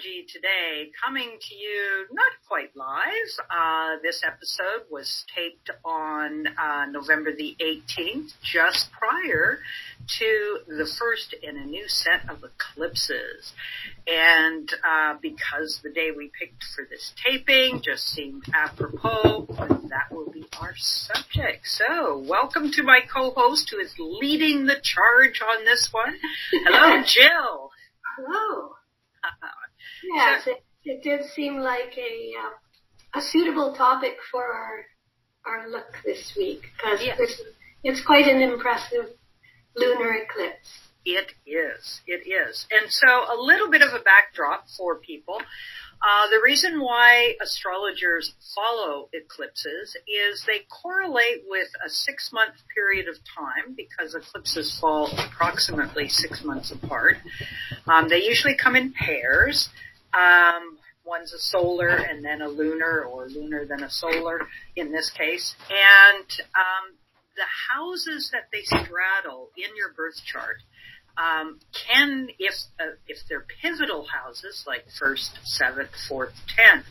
Today, coming to you not quite live. Uh, this episode was taped on uh, November the 18th, just prior to the first in a new set of eclipses. And uh, because the day we picked for this taping just seemed apropos, that will be our subject. So, welcome to my co-host who is leading the charge on this one. Hello, Jill. Hello. Yes, it, it did seem like a uh, a suitable topic for our our look this week because yes. it's quite an impressive lunar eclipse. It is. It is. And so a little bit of a backdrop for people. Uh, the reason why astrologers follow eclipses is they correlate with a six month period of time because eclipses fall approximately six months apart. Um, they usually come in pairs. Um, one's a solar and then a lunar or lunar then a solar in this case. And um, the houses that they straddle in your birth chart um, can, if uh, if they're pivotal houses like first, seventh, fourth, tenth,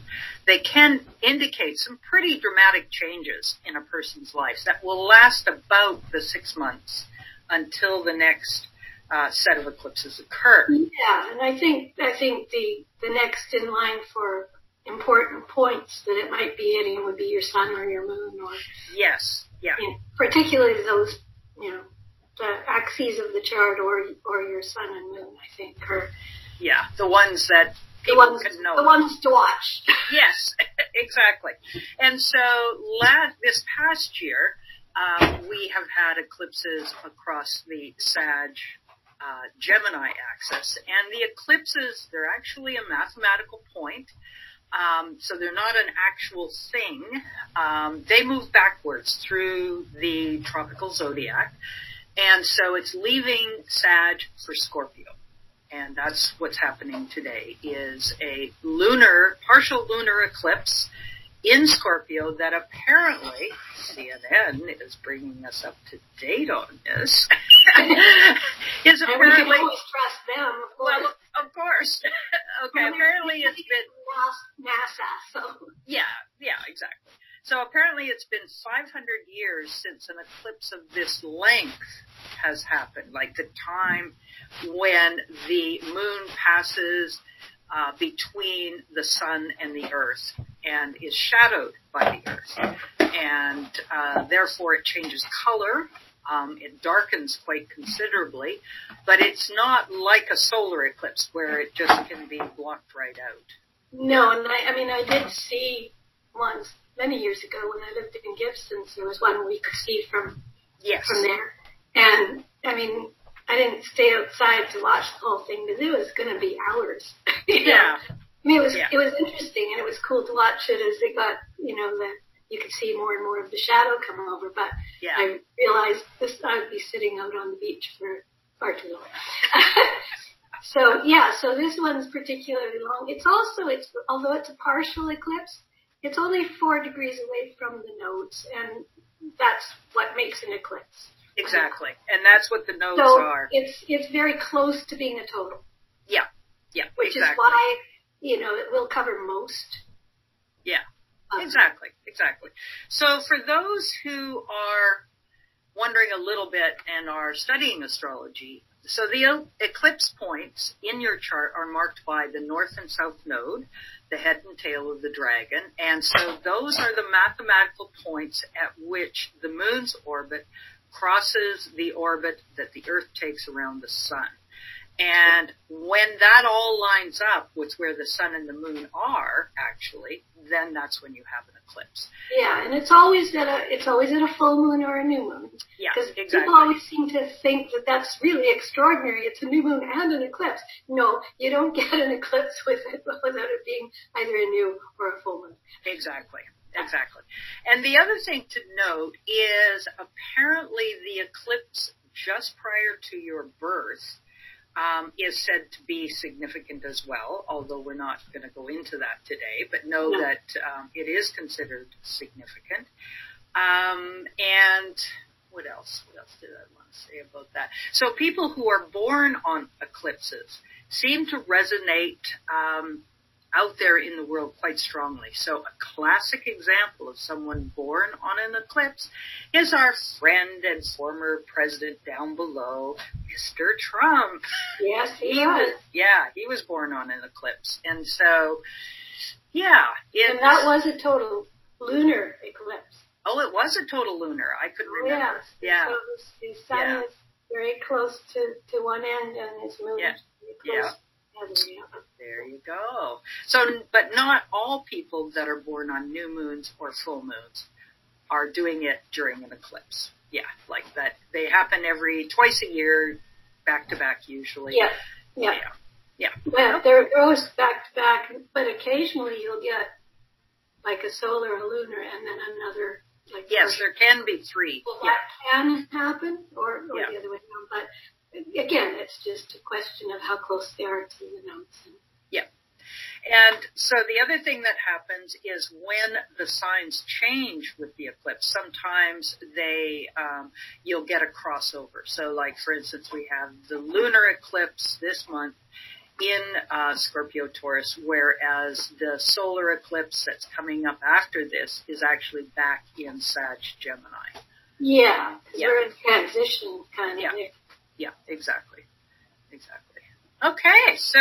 they can indicate some pretty dramatic changes in a person's life that will last about the six months until the next uh, set of eclipses occur. Yeah, and I think I think the the next in line for important points that it might be hitting would be your sun or your moon, or yes, yeah, you know, particularly those you know the axes of the chart or or your sun and moon, I think, or yeah, the ones that the ones. The ones to watch. yes, exactly. And so last this past year, um, we have had eclipses across the Sag. Uh, Gemini axis, and the eclipses, they're actually a mathematical point. Um, so they're not an actual thing. Um, they move backwards through the tropical zodiac. And so it's leaving Sag for Scorpio. And that's what's happening today is a lunar, partial lunar eclipse in Scorpio that apparently CNN is bringing us up to date on this. is apparently and we trust them. Of well, of course. okay, well, apparently it's been NASA. So yeah, yeah, exactly. So apparently it's been 500 years since an eclipse of this length has happened, like the time when the moon passes uh, between the sun and the earth and is shadowed by the earth. And uh, therefore it changes color. Um, it darkens quite considerably, but it's not like a solar eclipse where it just can be blocked right out. No, and I, I mean, I did see once many years ago when I lived in Gibsons. There was one we could see from yes. from there, and I mean, I didn't stay outside to watch the whole thing because it was going to be hours. yeah. I mean, it was yeah. it was interesting and it was cool to watch it as it got, you know, the you could see more and more of the shadow come over. But yeah. I realized this I would be sitting out on the beach for far too long. so yeah, so this one's particularly long. It's also it's although it's a partial eclipse, it's only four degrees away from the nodes, and that's what makes an eclipse. Exactly, and that's what the nodes so are. It's it's very close to being a total. Yeah, yeah, which exactly. is why you know it will cover most. Yeah, exactly, exactly. So for those who are wondering a little bit and are studying astrology, so the eclipse points in your chart are marked by the north and south node, the head and tail of the dragon, and so those are the mathematical points at which the moon's orbit crosses the orbit that the Earth takes around the sun. And when that all lines up with where the sun and the moon are, actually, then that's when you have an eclipse. Yeah, and it's always at a it's always at a full moon or a new moon. Yeah, because exactly. people always seem to think that that's really extraordinary. It's a new moon and an eclipse. No, you don't get an eclipse with it without it being either a new or a full moon. Exactly. Exactly. And the other thing to note is apparently the eclipse just prior to your birth um, is said to be significant as well, although we're not going to go into that today, but know no. that um, it is considered significant. Um, and what else? What else did I want to say about that? So people who are born on eclipses seem to resonate um, out there in the world quite strongly. So a classic example of someone born on an eclipse is our friend and former president down below, Mr. Trump. Yes, he, He was. was, yeah, he was born on an eclipse. And so, yeah, And that was a total lunar eclipse. oh, it was a total lunar. I couldn't remember. yeah. Yeah. So his sun Yeah. is very close to, to one end and his moon Yeah. is very close the. Yeah. There you go. So, but not all people that are born on new moons or full moons are doing it during an eclipse. Yeah, like that. They happen every twice a year, back to back usually. Yeah. Yeah. Yeah. Well, they're they're always back to back, but occasionally you'll get like a solar, a lunar, and then another like. Yes, first- there can be three. Well, Yeah. that can happen, or, or Yeah. the other way around. But again, it's just a question of how close they are to the nodes. And so the other thing that happens is when the signs change with the eclipse, sometimes they, um, you'll get a crossover. So like for instance, we have the lunar eclipse this month in uh, Scorpio Taurus, whereas the solar eclipse that's coming up after this is actually back in Sag Gemini. Yeah, 'cause Yeah. we're in transition kind of. Yeah. there. Yeah, exactly. Exactly. Okay, so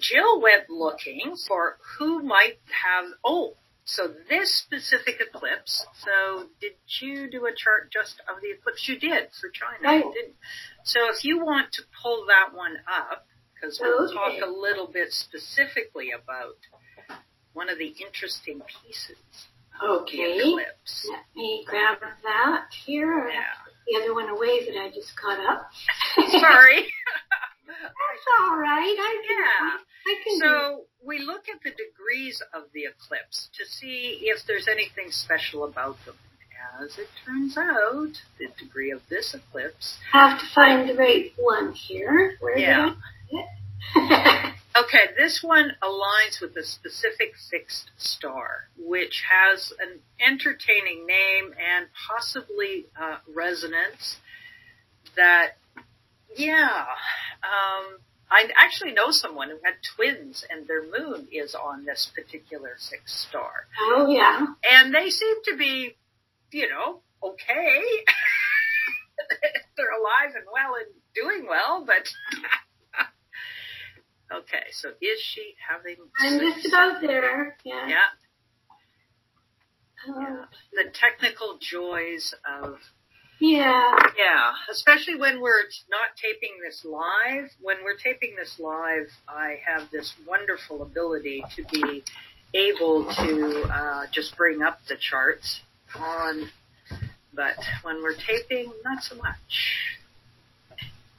Jill went looking for who might have, oh, so this specific eclipse, so did you do a chart just of the eclipse? You did for China, Right. didn't So if you want to pull that one up, because we'll Okay. talk a little bit specifically about one of the interesting pieces of the Okay. eclipse. Let me grab that here. Yeah. Have to put the other one away that I just caught up. Sorry. That's all right. I can. Yeah. I can. So we look at the degrees of the eclipse to see if there's anything special about them. As it turns out, the degree of this eclipse. I have to find the right one here. Where Yeah. Okay, this one aligns with a specific fixed star, which has an entertaining name and possibly uh, resonance that, yeah, um, I actually know someone who had twins and their moon is on this particular fixed star. oh yeah. and they seem to be, you know, okay. They're alive and well and doing well, but okay. So is she having? I'm just about there. Yeah. Yeah, Uh, the technical joys of yeah. yeah, especially when we're not taping this live. When we're taping this live, I have this wonderful ability to be able to uh, just bring up the charts on, but when we're taping, not so much.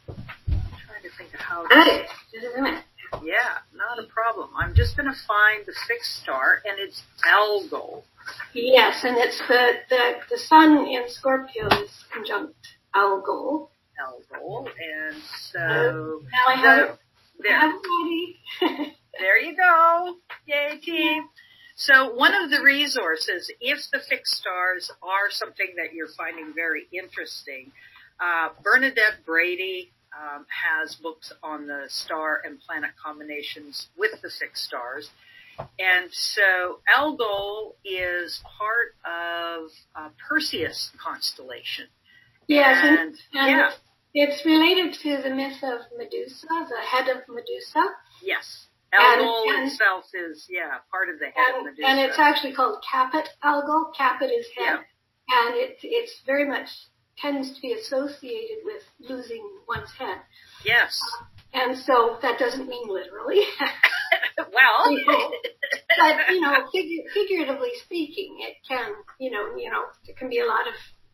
trying to think of how. Got it. Just a minute. Yeah, not a problem. I'm just going to find the fixed star, and it's Algol. Yes, and it's the, the, the sun in Scorpio is conjunct Algol. Algol, and so Now I have. I there. have. There you go. Yay, team. So one of the resources, if the fixed stars are something that you're finding very interesting, uh, Bernadette Brady um, has books on the star and planet combinations with the fixed stars. And so Algol is part of uh, Perseus constellation. yes, and, And, and yeah, it's related to the myth of Medusa, the head of Medusa. yes. Algol and- itself is, yeah, part of the head of Medusa. and it's actually called Caput Algol. Caput is head. And it, it's very much tends to be associated with losing one's head. yes. Uh, and so that doesn't mean literally. well, but you know, figu- figuratively speaking, it can, you know, you know, it can be a lot of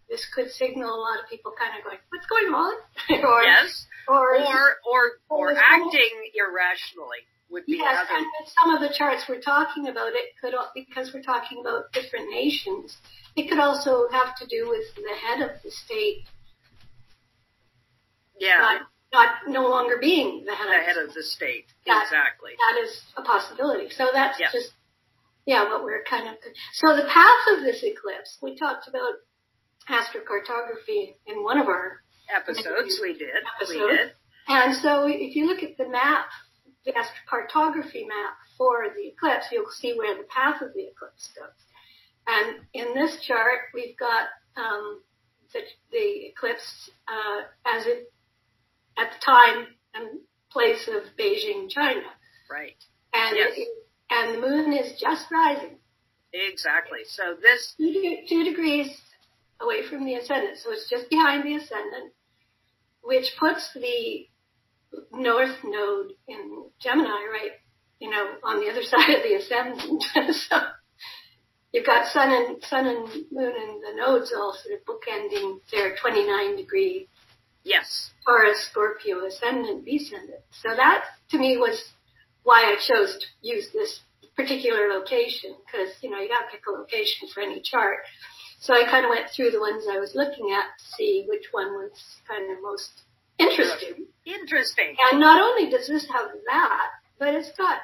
this could signal a lot of people kind of going, "What's going on?" or yes, or, or or or acting irrationally would be yes, other. and with some of the charts we're talking about, it could because we're talking about different nations. It could also have to do with the head of the state Yeah, not, not no longer being the head the of head of the state. That- exactly. that is a possibility. So that's Yeah. just, yeah, what we're kind of, so the path of this eclipse, we talked about astrocartography in one of our, Episodes we did. We did. and so if you look at the map the astrocartography map for the eclipse, you'll see where the path of the eclipse goes. And in this chart, we've got um, the, the eclipse uh, as it at the time and place of Beijing, China. Right. And yes. it, and the moon is just rising. Exactly. So this two, two degrees away from the ascendant, so it's just behind the ascendant, which puts the north node in Gemini, right? You know, on the other side of the ascendant. so you've got sun and sun and moon and the nodes all sort of bookending their 29 degree yes Taurus Scorpio ascendant descendant. So that to me was why I chose to use this particular location because you know you got to pick a location for any chart. So I kind of went through the ones I was looking at to see which one was kind of most interesting. Interesting. And not only does this have that, but it's got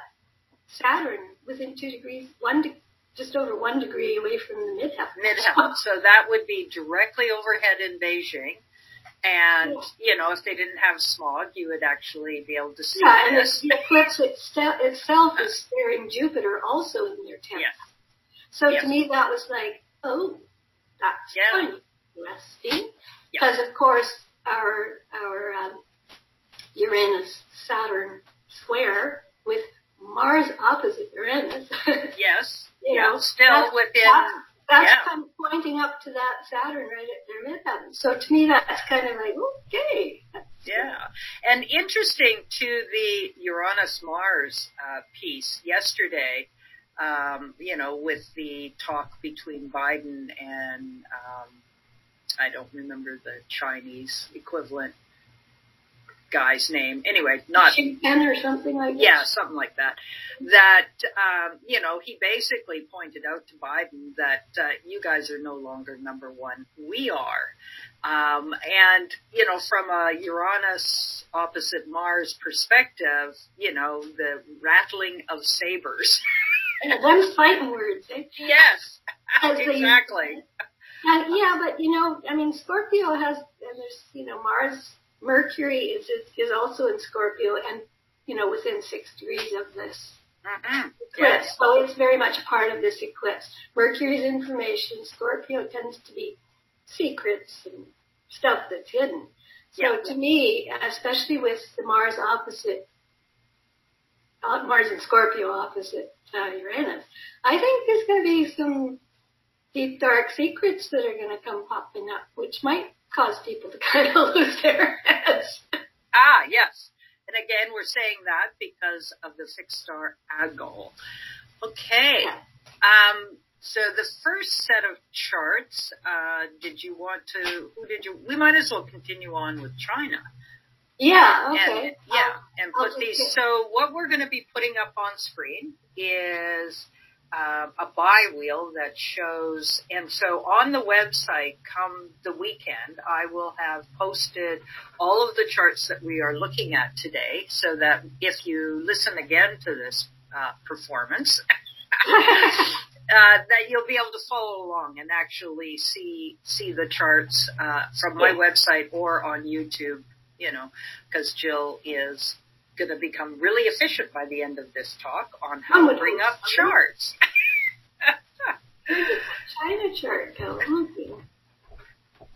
Saturn within two degrees, one de- just over one degree away from the midheaven. Midheaven. So that would be directly overhead in Beijing. And, you know, if they didn't have smog, you would actually be able to see Yeah, and this. the eclipse itself, itself is staring Jupiter also in their tenth. Yes. So Yes. to me that was like, oh, that's Yeah. kind interesting. Because of course our, our, um, Uranus Saturn square with Mars opposite Uranus. Yes. you yeah, know, still that's- within, that's, that's yeah. kind of pointing up to that Saturn right at their midheaven. So to me, that's kind of like okay. yeah. And interesting to the Uranus Mars uh, piece yesterday, um, you know, with the talk between Biden and, um, I don't remember the Chinese equivalent guy's name. Anyway, not Xi or something like that. Yeah, something like that. That um, you know, he basically pointed out to Biden that uh, you guys are no longer number one. We are. Um, and you know, from a Uranus opposite Mars perspective, you know, the rattling of sabers. Them's fighting words. Yes, exactly. Uh, yeah, but you know, I mean, Scorpio has, and there's, you know, Mars, Mercury is, is is also in Scorpio, and you know, within six degrees of this Mhm. eclipse. Yes. So it's very much part of this eclipse. Mercury's information. Scorpio tends to be secrets and stuff that's hidden. So Yeah. to me, especially with the Mars opposite, uh, Mars and Scorpio opposite uh, Uranus, I think there's going to be some deep dark secrets that are going to come popping up, which might cause people to kind of lose their heads. Ah, yes. And again, we're saying that because of the fixed star Algol. Okay. Yeah. Um, so the first set of charts, uh, did you want to, who did you, we might as well continue on with China. Yeah, And, okay. yeah, Um, and I'll put these, so what we're going to be putting up on screen is uh, a buy wheel that shows, and so on the website come the weekend, I will have posted all of the charts that we are looking at today so that if you listen again to this uh, performance, uh, that you'll be able to follow along and actually see see the charts uh, from my website or on YouTube. You know, because Jill is going to become really efficient by the end of this talk on how to bring up so. charts. China chart go. Okay.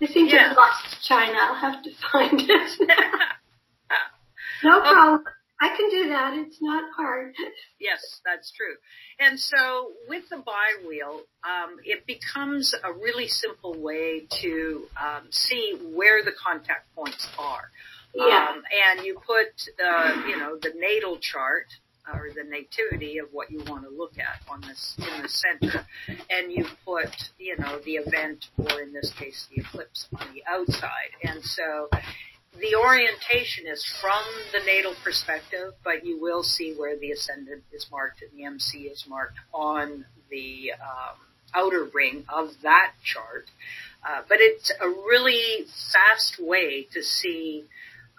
I seem to have lost China. I'll have to find it. no Okay. problem. I can do that. It's not hard. Yes, that's true. And so with the buy wheel, um, it becomes a really simple way to um, see where the contact points are. Yeah. Um, and you put, uh, you know, the natal chart or the nativity of what you want to look at on this in the center, and you put, you know, the event or in this case the eclipse on the outside. And so the orientation is from the natal perspective, but you will see where the ascendant is marked and the MC is marked on the um, outer ring of that chart. Uh, but it's a really fast way to see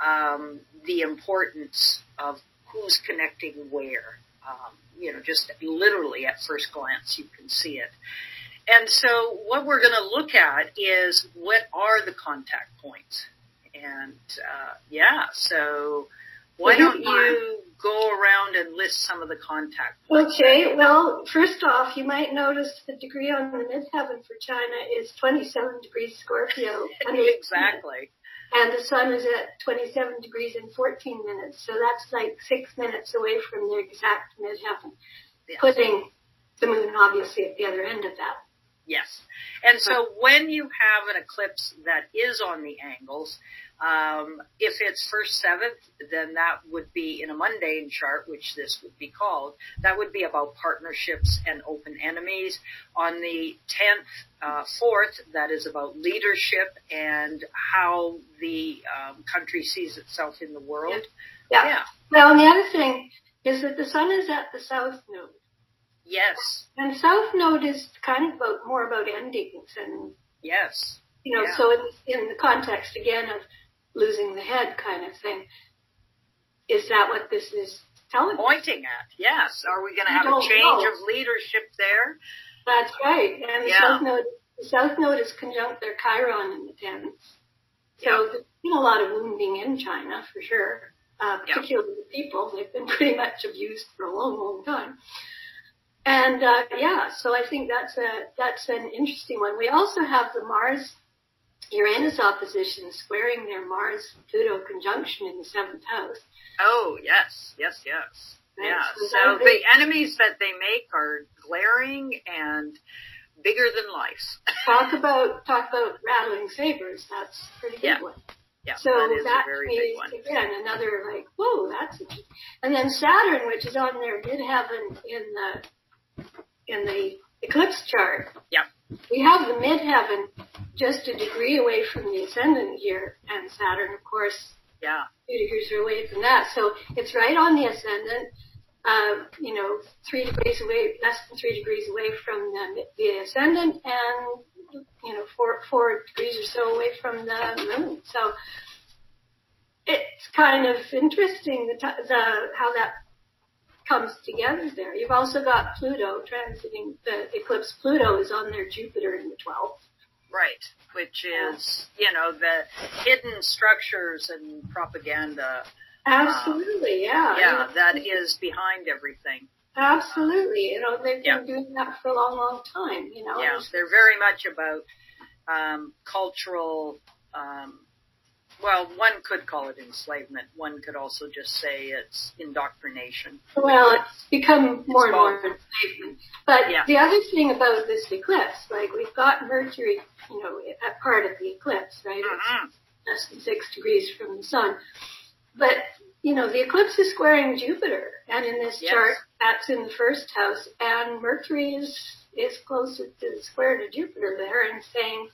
um, the importance of who's connecting where. Um, you know, just literally at first glance, you can see it. And so what we're going to look at is what are the contact points? And uh, yeah, so why don't you go around and list some of the contact points? Okay, well, first off, you might notice the degree on the midheaven for China is 27 degrees Scorpio. exactly. And the sun is at 27 degrees and 14 minutes, so that's like six minutes away from the exact midheaven, yeah. putting the moon obviously at the other end of that. Yes. And so when you have an eclipse that is on the angles, um, if it's first seventh, then that would be in a mundane chart, which this would be called. That would be about partnerships and open enemies. On the tenth, uh, fourth, that is about leadership and how the um, country sees itself in the world. Yeah. yeah. Now, and the other thing is that the sun is at the south node. Yes. And south node is kind of about more about endings and yes. You know, yeah. so in, in the context again of losing the head kind of thing. Is that what this is telling Pointing at, yes. Are we going to have a change know. of leadership there? That's right. And the yeah. South Node, the South Node is conjunct their Chiron in the 10th. So there's been a lot of wounding in China for sure, uh, particularly the people. They've been pretty much abused for a long, long time. And uh, yeah, so I think that's a that's an interesting one. We also have the Mars Uranus opposition squaring their Mars Pluto conjunction in the seventh house. Oh, yes, yes, yes. Yeah. So the enemies that they make are glaring and bigger than life. talk about talk about rattling sabers. That's a pretty yeah. big one. Yeah, so that, that means again another like whoa that's interesting. and then Saturn which is on their midheaven in the in the eclipse chart. Yeah. We have the midheaven just a degree away from the ascendant here, and Saturn, of course, yeah, two degrees away from that. So it's right on the ascendant. Uh, you know, three degrees away, less than three degrees away from the, the ascendant, and you know, four four degrees or so away from the moon. So it's kind of interesting the, the how that comes together there. You've also got Pluto transiting the eclipse. Pluto is on their Jupiter in the 12th. Right, which is, you know, the hidden structures and propaganda. Absolutely, um, yeah. Yeah, that is behind everything. Absolutely. You know, they've yeah. been doing that for a long, long time, you know. Yeah, they're very much about um, cultural um, well, one could call it enslavement. One could also just say it's indoctrination. Well, it's become more it's and more enslavement. But yeah. the other thing about this eclipse, like we've got Mercury, you know, at part of the eclipse, right? Mm-hmm. Less than six degrees from the sun. But, you know, the eclipse is squaring Jupiter. And in this yes. chart, that's in the first house. And Mercury is, is closer to the square to Jupiter there and saying,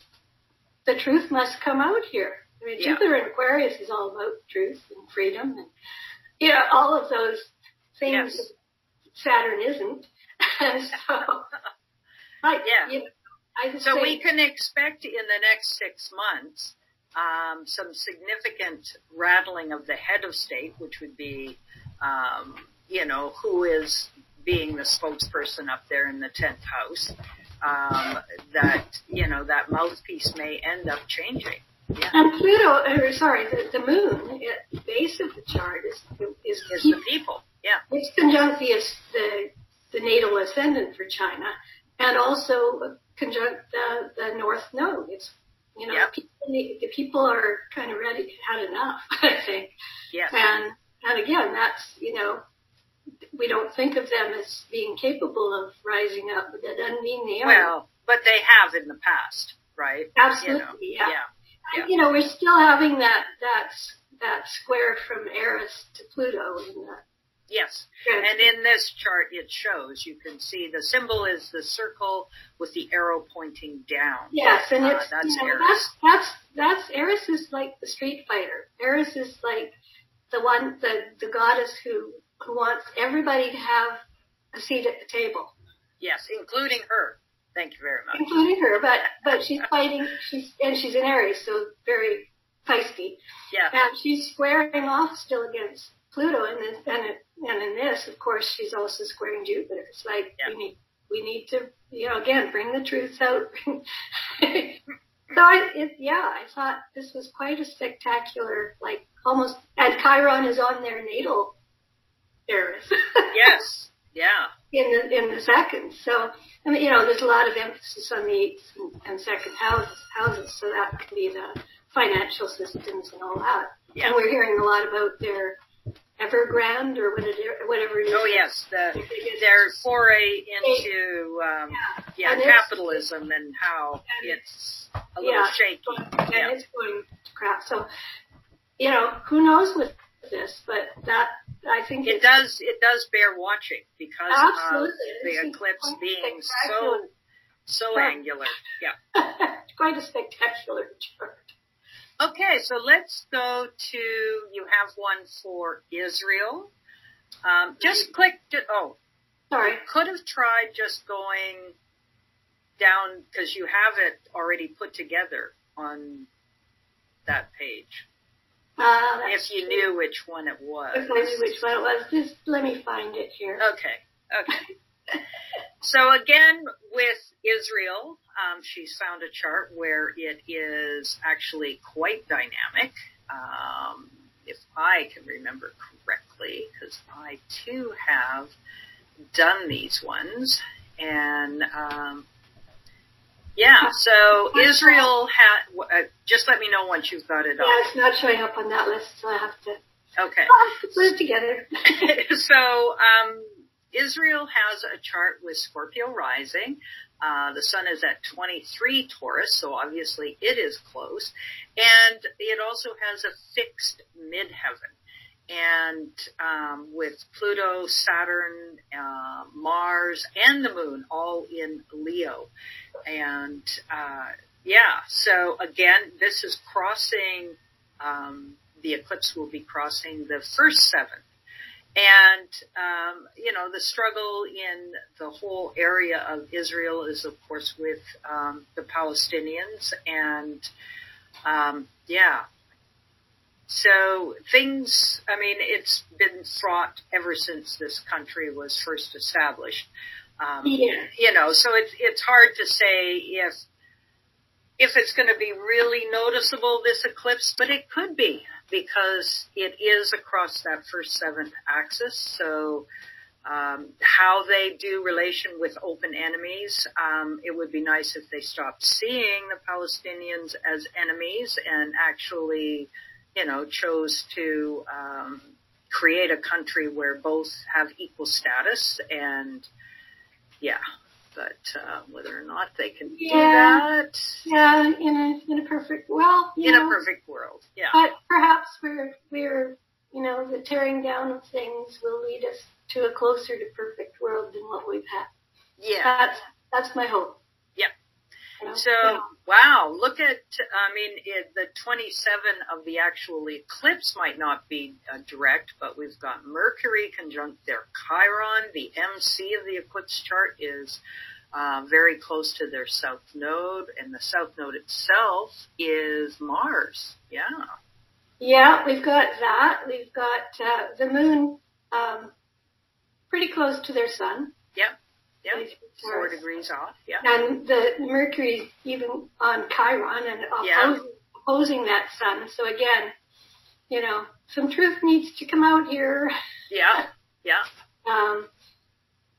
the truth must come out here I mean, yeah. Jupiter in Aquarius is all about truth and freedom and, you know, all of those things yes. Saturn isn't. so, like, yeah. You know, so we can expect in the next six months um, some significant rattling of the head of state, which would be, um, you know, who is being the spokesperson up there in the tenth house. Um, that you know that mouthpiece may end up changing. Yeah. And Pluto, or sorry, the, the moon at the base of the chart is is, is the people. Yeah. It's conjunct the, the the natal ascendant for China, and also conjunct the the North Node. It's you know yep. people, the people are kind of ready, had enough, I think. Yeah. And and again, that's you know we don't think of them as being capable of rising up, but that doesn't mean they are. Well, but they have in the past, right? Absolutely, you know? yeah. yeah yeah. you know, we're still having that that that square from Eris to Pluto in Yes. And in this chart it shows, you can see the symbol is the circle with the arrow pointing down. Yes, and uh, it's, that's you know, Eris. That's, that's, that's, Eris is like the street fighter. Eris is like the one, the, the goddess who, who wants everybody to have a seat at the table. Yes, including her. Thank you very much. Including her, but but she's fighting. She's and she's in Aries, so very feisty. Yeah. And she's squaring off still against Pluto, and then and, and in this, of course, she's also squaring Jupiter. It's like yeah. we need we need to you know again bring the truth out. so I it, yeah, I thought this was quite a spectacular like almost and Chiron is on their natal Paris. yes. Yeah. In the in the second, so I mean, you know, there's a lot of emphasis on the eighth and, and second houses, houses, so that could be the financial systems and all that. Yeah. And we're hearing a lot about their Evergrande or whatever, whatever it is. Oh yes, the, their foray into um, yeah, And capitalism and how and it's a little yeah, shaky. and Yeah. it's going to crap. So, you know, who knows with this, but that I think It does it does bear watching because Absolutely. of the eclipse being so so angular. Yeah. quite a spectacular chart. Okay, so let's go to you have one for Israel. Um, just click. Oh, Sorry. you could have tried just going down because you have it already put together on that page. Uh, If you knew which one it was. If I knew which one it was, just let me find it here. Okay. Okay. So again, with Israel, um, she's found a chart where it is actually quite dynamic. Um, if I can remember correctly, because I too have done these ones, and um, yeah. So Israel had. Uh, just let me know once you've got it Yeah, on. it's not showing up on that list, so I have to, Okay. I have to put it together. so um, Israel has a chart with Scorpio rising. Uh, the sun is at 23 Taurus, so obviously it is close. And it also has a fixed midheaven. And um, with Pluto, Saturn, uh, Mars, and the Moon all in Leo. And uh, yeah, so again, this is crossing, um, the eclipse will be crossing the first seven and, um, you know, the struggle in the whole area of Israel is, of course, with um, the Palestinians. And, um, yeah. So things, I mean, it's been fraught ever since this country was first established. Um, Yeah. You know, so it's, it's hard to say if, if it's going to be really noticeable, this eclipse, but it could be because it is across that first seventh axis. So, um, how they do relation with open enemies, um, it would be nice if they stopped seeing the Palestinians as enemies and actually, you know, chose to um, create a country where both have equal status and, yeah. But uh, whether or not they can do that Yeah, in a in a perfect well, in know, a perfect world, yeah. but perhaps we're we're you know the tearing down of things will lead us to a closer to perfect world than what we've had. Yeah. That's that's my hope. Yeah. You know, So, wow, look at, I mean, it, the 27 of the actual eclipse might not be uh, direct, but we've got Mercury conjunct their Chiron. The MC of the eclipse chart is uh, very close to their south node, and the south node itself is Mars. Yeah. Yeah, we've got that. We've got uh, the moon um, pretty close to their sun. Yep. Which- Four degrees off. Yeah. And the Mercury's even on Chiron and Yeah. opposing, that sun. So again, you know, some truth needs to come out here. Yeah. Yeah. Um,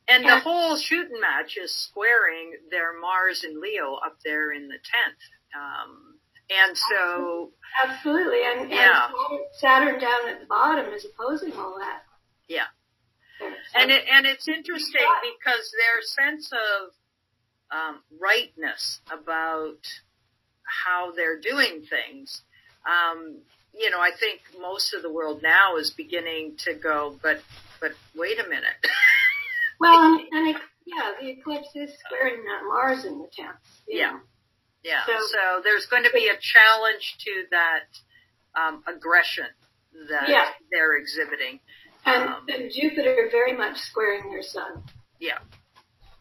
And the whole shooting match is squaring their Mars and Leo up there in the 10th. Um, and so, absolutely. And, Yeah. and Saturn down at the bottom is opposing all that. Yeah. And it, and it's interesting because their sense of, um, rightness about how they're doing things, um, you know, I think most of the world now is beginning to go, but, but wait a minute. well, and, and it, yeah, the eclipse is squaring that Mars in the 10th. Yeah. know. Yeah. So- So, there's going to be a challenge to that um, aggression that Yeah. they're exhibiting. And, Um, and Jupiter very much squaring their sun. Yeah.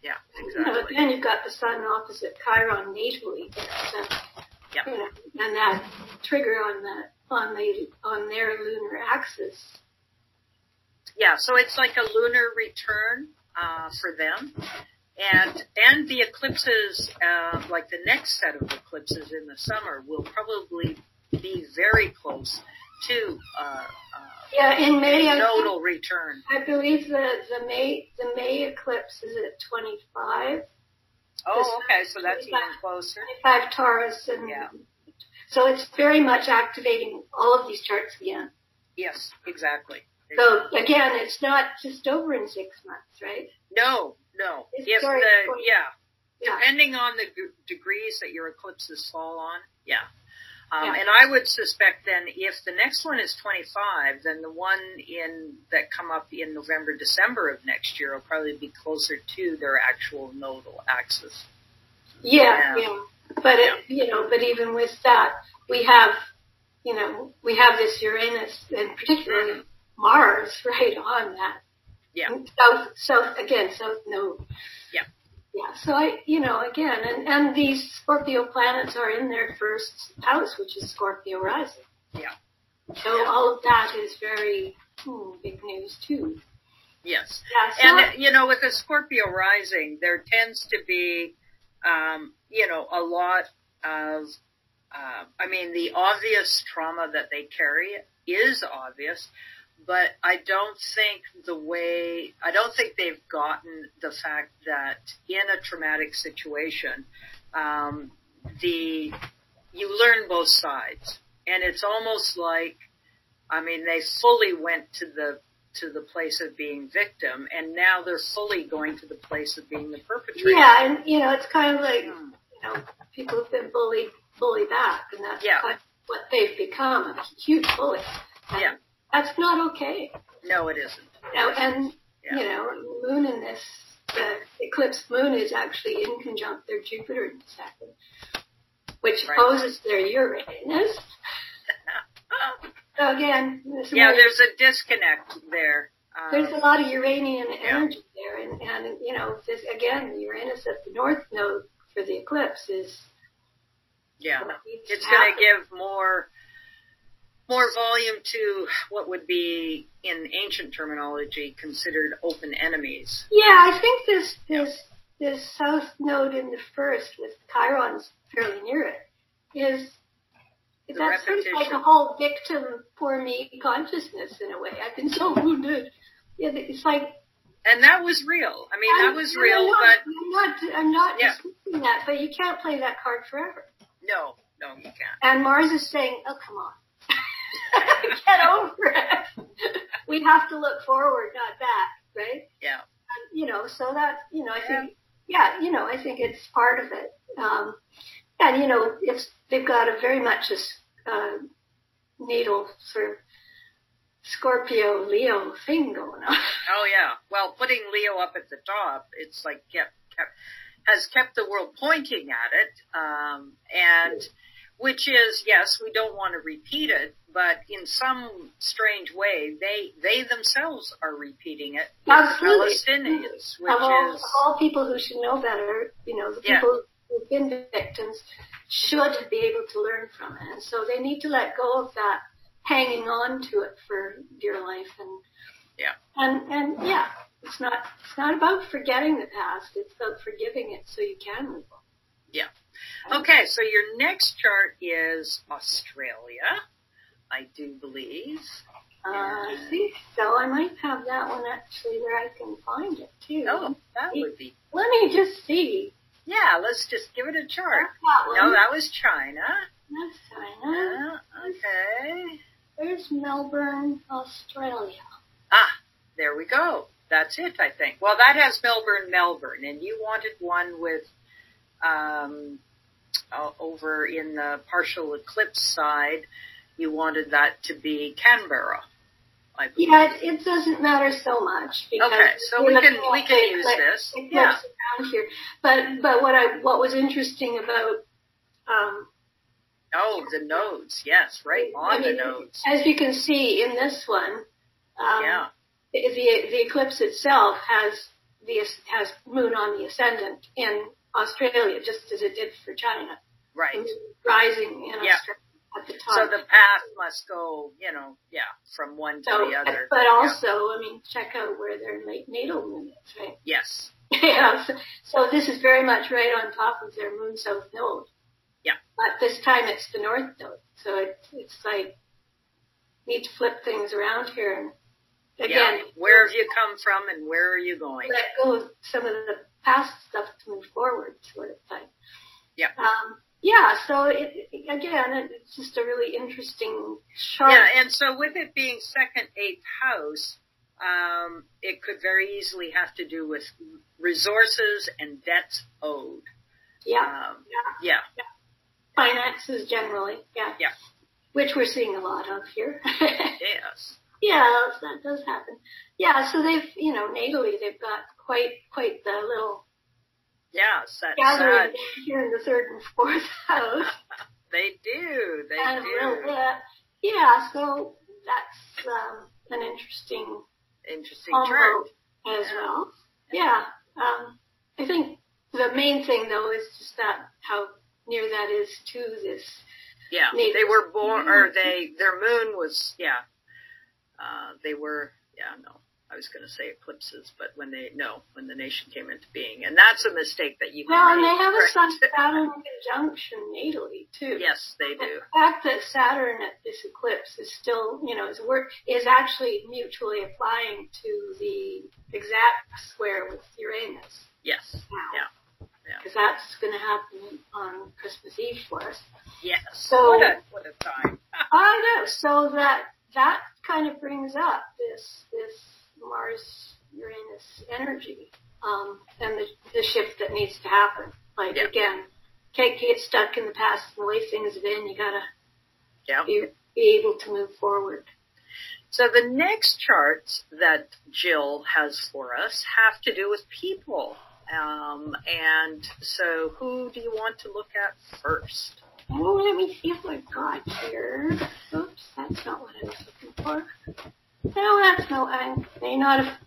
Yeah. You know, Exactly. then you've got the sun opposite Chiron natally. So, Yep. you know, and that trigger on the on the on their lunar axis. Yeah. So it's like a lunar return uh, for them, and and the eclipses, uh, like the next set of eclipses in the summer, will probably be very close to uh, uh, Yeah, in May, I, nodal return. I believe the, the May, the May eclipse is at 25. Oh, okay, so that's even closer. 25 Taurus and Yeah. so it's very much activating all of these charts again. Yes, exactly. So again, it's not just over in six months, right? No, no. It's very the, yeah, Yeah. depending on the g- degrees that your eclipses fall on, yeah. Um, Yeah. And I would suspect then if the next one is 25, then the one in that come up in November, December of next year will probably be closer to their actual nodal axis. Yeah, Yeah. yeah. But it, you know, but even with that, we have, you know, we have this Uranus and particularly Mars right on that. Yeah. South, south again, south node. Yeah. Yeah. So I, you know, again, and and these Scorpio planets are in their first house, which is Scorpio rising. Yeah. So all of that is very hmm, big news too. Yes. Yeah. So And, uh, you know, with the Scorpio rising, there tends to be, um, you know, a lot of, uh, I mean, the obvious trauma that they carry is obvious, but I don't think the way, I don't think they've gotten the fact that in a traumatic situation, um, the, you learn both sides. And it's almost like, I mean, they fully went to the to the place of being victim, and now they're fully going to the place of being the perpetrator. yeah, and you know, it's kind of like Hmm. you know, people have been bullied, bully back, and that's Yeah. what they've become, a huge bully. And Yeah. That's not okay. No, it isn't. And, Yeah. you know, the moon in this, the eclipse moon is actually in conjunct their Jupiter in the second, which Right. opposes their Uranus. So again, yeah, there's a disconnect there. Um, there's a lot of Uranian energy there, and, and you know, this again, Uranus at the north node for the eclipse is yeah, it's going to give more more volume to what would be, in ancient terminology, considered open enemies. Yeah, I think this this this south node in the first with Chiron's fairly near it is The that's sort of like a whole victim for me consciousness in a way. I've been so wounded. Yeah, it's like And that was real. I mean, that I'm- was I'm real, not, but I'm not I'm not Yeah. dismissing that, but you can't play that card forever. no, no, you can't. And Mars is saying, "Oh, come on, get over it. we have to look forward, not back, right?" Yeah. And, you know, so that you know, I think, yeah, you know, I think it's part of it. Um, and you know, it's they've got a very much a uh, natal sort of Scorpio Leo thing going on. Oh yeah. Well, putting Leo up at the top, it's like kept, kept has kept the world pointing at it, um, and which is yes, we don't want to repeat it, but in some strange way, they they themselves are repeating it. Absolutely. Palestinians, which of all, is of all people who should know better, you know, the Yeah. people who've been victims should be able to learn from it. And so they need to let go of that hanging on to it for dear life and Yeah. and and yeah, it's not it's not about forgetting the past. It's about forgiving it so you can move on. Yeah. Okay, so your next chart is Australia, I do believe. Uh, I think so. I might have that one actually where I can find it too. Oh, that would be. Let me just see. Yeah, let's just give it a chart. That. No, that was China. That's China. Uh, okay. There's Melbourne, Australia. Ah, there we go. That's it, I think. Well, that has Melbourne, Melbourne, and you wanted one with um, uh, over in the partial eclipse side. You wanted that to be Canberra. I believe. Yeah, it, it doesn't matter so much because Okay, so we're can we can use this. Yeah. around here. But but what I what was interesting about um, Oh, the nodes. Yes, right I on the mean, nodes. as you can see in this one, um, Yeah. the, the the eclipse itself has the has moon on the ascendant in Australia, just as it did for China, Right. Rising in Yeah. Australia at the time. So the path must go, you know, yeah, from one to So, the other. but Yeah. also, I mean, check out where their na- natal moon is, right? Yes. yeah, so, so this is very much right on top of their moon south node. Yeah. But this time it's the north node, so it's it's like need to flip things around here. And again, yeah. where have you come from and where are you going? Let go of some of the past stuff to move forward, sort of thing. Yeah. Um, yeah, so it, again, it's just a really interesting chart. Yeah, and so with it being second, eighth house, um, it could very easily have to do with resources and debts owed. Yeah. Um, yeah. yeah. yeah. Finances generally, yeah. Yeah. Which we're seeing a lot of here. yes. Yeah, that does happen. Yeah, so they've, you know, natally they've got quite, quite the little that's gathering sad. here in the third and fourth house. they do. They and do. Bit. Yeah, so that's um, an interesting interesting chart as Yeah. well. Yeah. Um, I think the main thing though is just that how near that is to this. Yeah, Maybe. they were born, or they their moon was yeah. Uh, they were yeah no. I was going to say eclipses, but when they no, when the nation came into being, and that's a mistake that you. Well, and they have a? Sun Saturn conjunction natally too. yes, they do. The fact that Saturn at this eclipse is still, you know, is work is actually mutually applying to the exact square with Uranus Yes. Yeah. Yeah. Because that's going to happen on Christmas Eve for us. yes. So- what a what a time. I know. So that that kind of brings up this this Mars Uranus energy um, and the the shift that needs to happen. Like again, can't get stuck in the past and the way things have been. You gotta yeah. be, be able to move forward. So the next charts that Jill has for us have to do with people. Um, and so who do you want to look at first? Oh, let me see if I've got here. Oops, that's not what I was looking for. No, that's no. I may not have.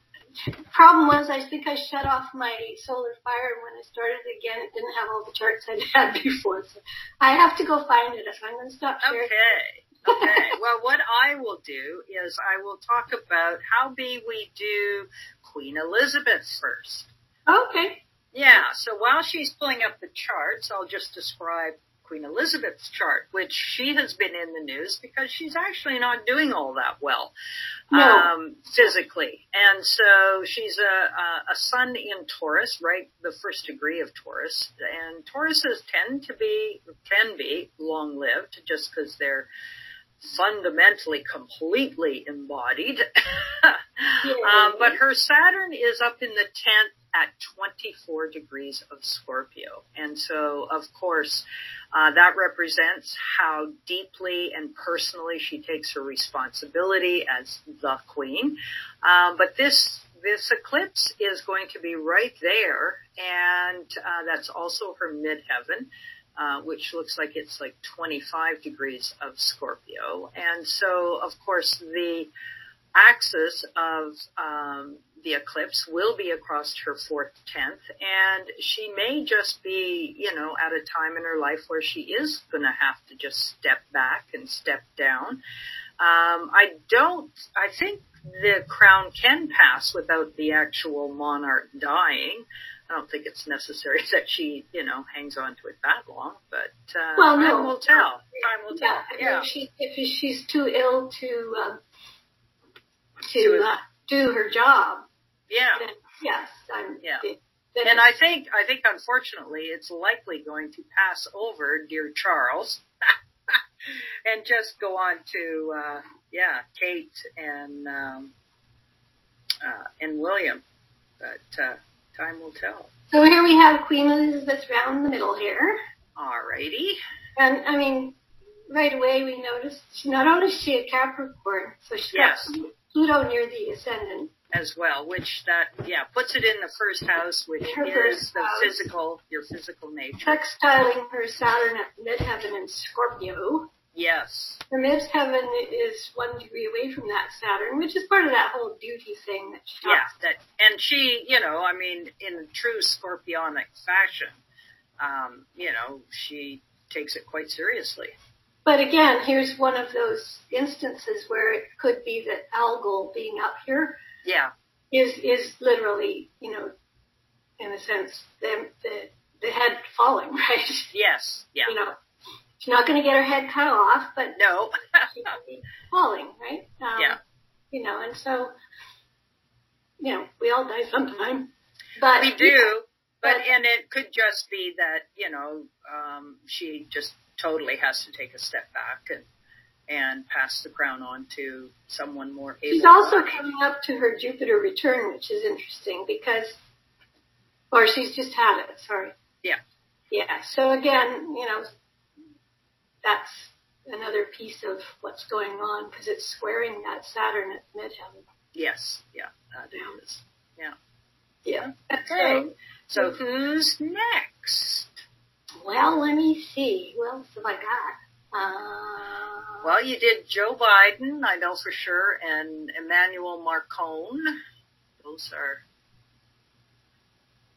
Problem was, I think I shut off my solar fire, and when I started again, it didn't have all the charts I'd had before. So I have to go find it. If I'm going to stop sharing. Okay. Okay. well, what I will do is I will talk about how be we do Queen Elizabeth first. Okay. Yeah, so while she's pulling up the charts, I'll just describe Queen Elizabeth's chart, which she has been in the news because she's actually not doing all that well No. um, physically. And so she's a, a, a sun in Taurus, right? The first degree of Taurus. And Tauruses tend to be, can be long lived just because they're fundamentally completely embodied. um, but her Saturn is up in the 10th at 24 degrees of Scorpio. And so, of course, uh, that represents how deeply and personally she takes her responsibility as the queen. Um, but this this eclipse is going to be right there, and uh, that's also her midheaven. Uh, which looks like it's like 25 degrees of Scorpio. And so, of course, the axis of um, the eclipse will be across her fourth tenth, and she may just be, you know, at a time in her life where she is going to have to just step back and step down. Um, I don't. I think the crown can pass without the actual monarch dying. I don't think it's necessary that she, you know, hangs on to it that long, but uh, Well, time will tell. Time will tell. Yeah. If, she, if she's too ill to To- to uh, do her job, Yeah. then yes, I'm. Yeah. Then And I think, I think unfortunately it's likely going to pass over dear Charles and just go on to, uh, yeah, Kate and, um, uh, and William. But, uh, time will tell. So here we have Queen Elizabeth round the middle here. Alrighty. And I mean, right away we noticed she, not only is she a Capricorn, so she's Yes. got Pluto near the ascendant. As well, which that, yeah, puts it in the first house, which Her is the house. physical, your physical nature. Sextiling her Saturn at midheaven in Scorpio. Yes. Her midheaven is one degree away from that Saturn, which is part of that whole duty thing that she Yeah, that, and she, you know, I mean, in true scorpionic fashion, um, you know, she takes it quite seriously. But again, here's one of those instances where it could be that Algol being up here Yeah, is is literally, you know, in a sense, the the, the head falling, right? yes, yeah, You know, she's not going to get her head cut off, but no, she could be falling, right? Um, yeah. You know, and so, you know, we all die sometime. But we do. But and it could just be that you know um, she just totally has to take a step back and and pass the crown on to someone more able. She's also coming up to her Jupiter return, which is interesting because, or she's just had it. Sorry. Yeah. Yeah. So again, you know, that's another piece of what's going on because it's squaring that Saturn at midheaven. Yes. Yeah. That is. Yeah. Yeah. Okay. So who's next? Well, let me see. Who else have I got? Uh, well, you did Joe Biden, I know for sure, and Emmanuel Macron. Those are.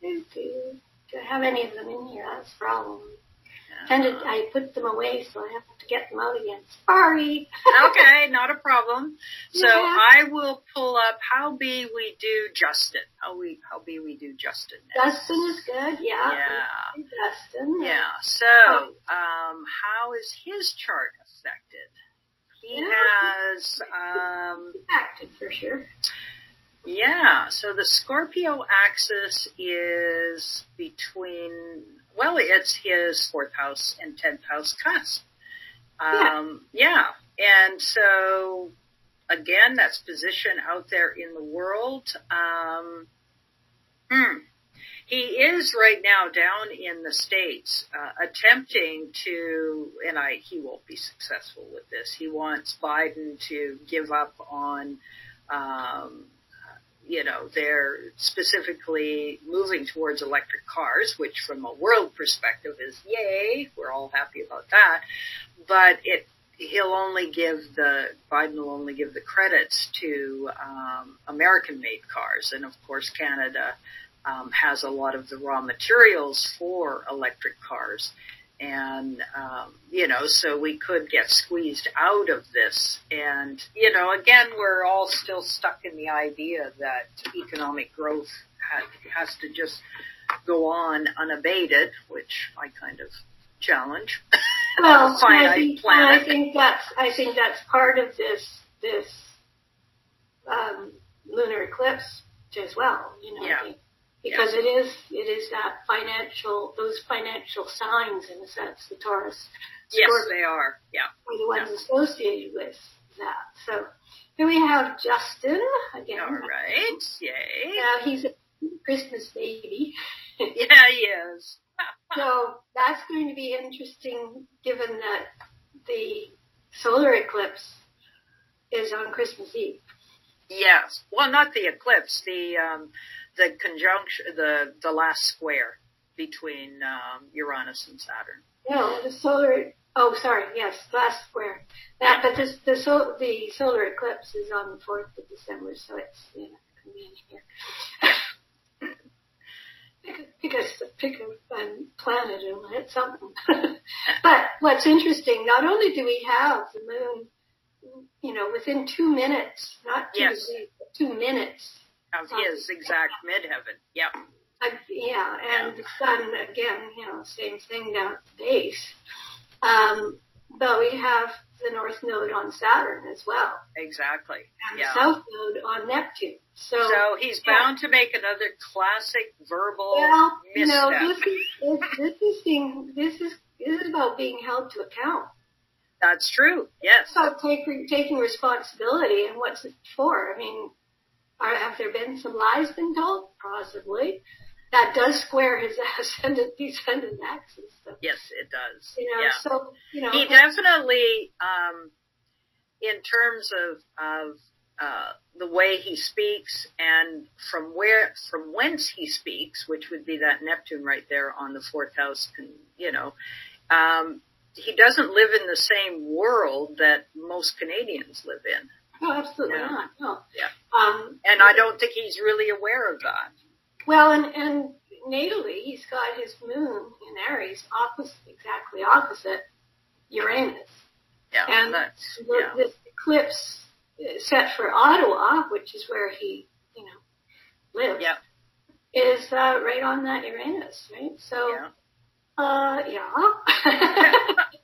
Do, I have any of them in here? That's the problem. Tended, I put them away, so I have to get them out again. Sorry. okay, not a problem. So yeah. I will pull up how be we do Justin. How we how be we do Justin. Justin is good. Yeah. Yeah. Justin. Yeah. So um, how is his chart affected? He yeah. has um, affected for sure. Yeah, so the Scorpio axis is between well, it's his fourth house and tenth house cusp. Um, yeah. yeah. And so again, that's position out there in the world. Um, hmm. He is right now down in the States, uh, attempting to, and I, he won't be successful with this. He wants Biden to give up on, um, you know, they're specifically moving towards electric cars, which from a world perspective is yay. We're all happy about that. But it, he'll only give the, Biden will only give the credits to, um, American made cars. And of course Canada, um, has a lot of the raw materials for electric cars and um, you know, so we could get squeezed out of this. And you know, again, we're all still stuck in the idea that economic growth has to just go on unabated, which I kind of challenge. Well, I think, I think that's I think that's part of this this um, lunar eclipse as well. You know, yeah because it is it is that financial those financial signs in a sense the Taurus. Yes, they are. Yeah, are the ones yeah. associated with that. So here we have Justin again. All right, yay! Now he's a Christmas baby. yeah, he is. so that's going to be interesting, given that the solar eclipse is on Christmas Eve. Yes. Well, not the eclipse. The um, the conjunction, the the last square between um, Uranus and Saturn. No, the solar. Oh, sorry. Yes, last square. That, but this the so the solar eclipse is on the fourth of December, so it's you know convenient here. pick a, pick a, pick a um, planet and hit something. but what's interesting, not only do we have the moon, you know, within two minutes, not two yes. days, but two minutes of his exact midheaven. Yep. Uh, yeah, and the sun again, you know, same thing down at the base. Um, but we have the north node on Saturn as well. Exactly. And yeah. the south node on Neptune. So, so he's bound to make another classic verbal well, misstep. You know, this is this is being this is this is about being held to account. That's true. Yes. It's about taking taking responsibility and what's it for. I mean, are, have there been some lies been told? Possibly. That does square his ascendant descendant axis. So, yes, it does. You know, yeah. so you know he definitely, um, in terms of of uh, the way he speaks and from where from whence he speaks, which would be that Neptune right there on the fourth house, and you know, um, he doesn't live in the same world that most Canadians live in. No, absolutely yeah. not. No. Yeah. Um, and I don't think he's really aware of that. Well, and, and natally, he's got his moon in Aries opposite, exactly opposite Uranus. Yeah. And that's, the, yeah. this eclipse set for Ottawa, which is where he, you know, lives, yeah. is uh, right on that Uranus, right? So, yeah. uh, yeah.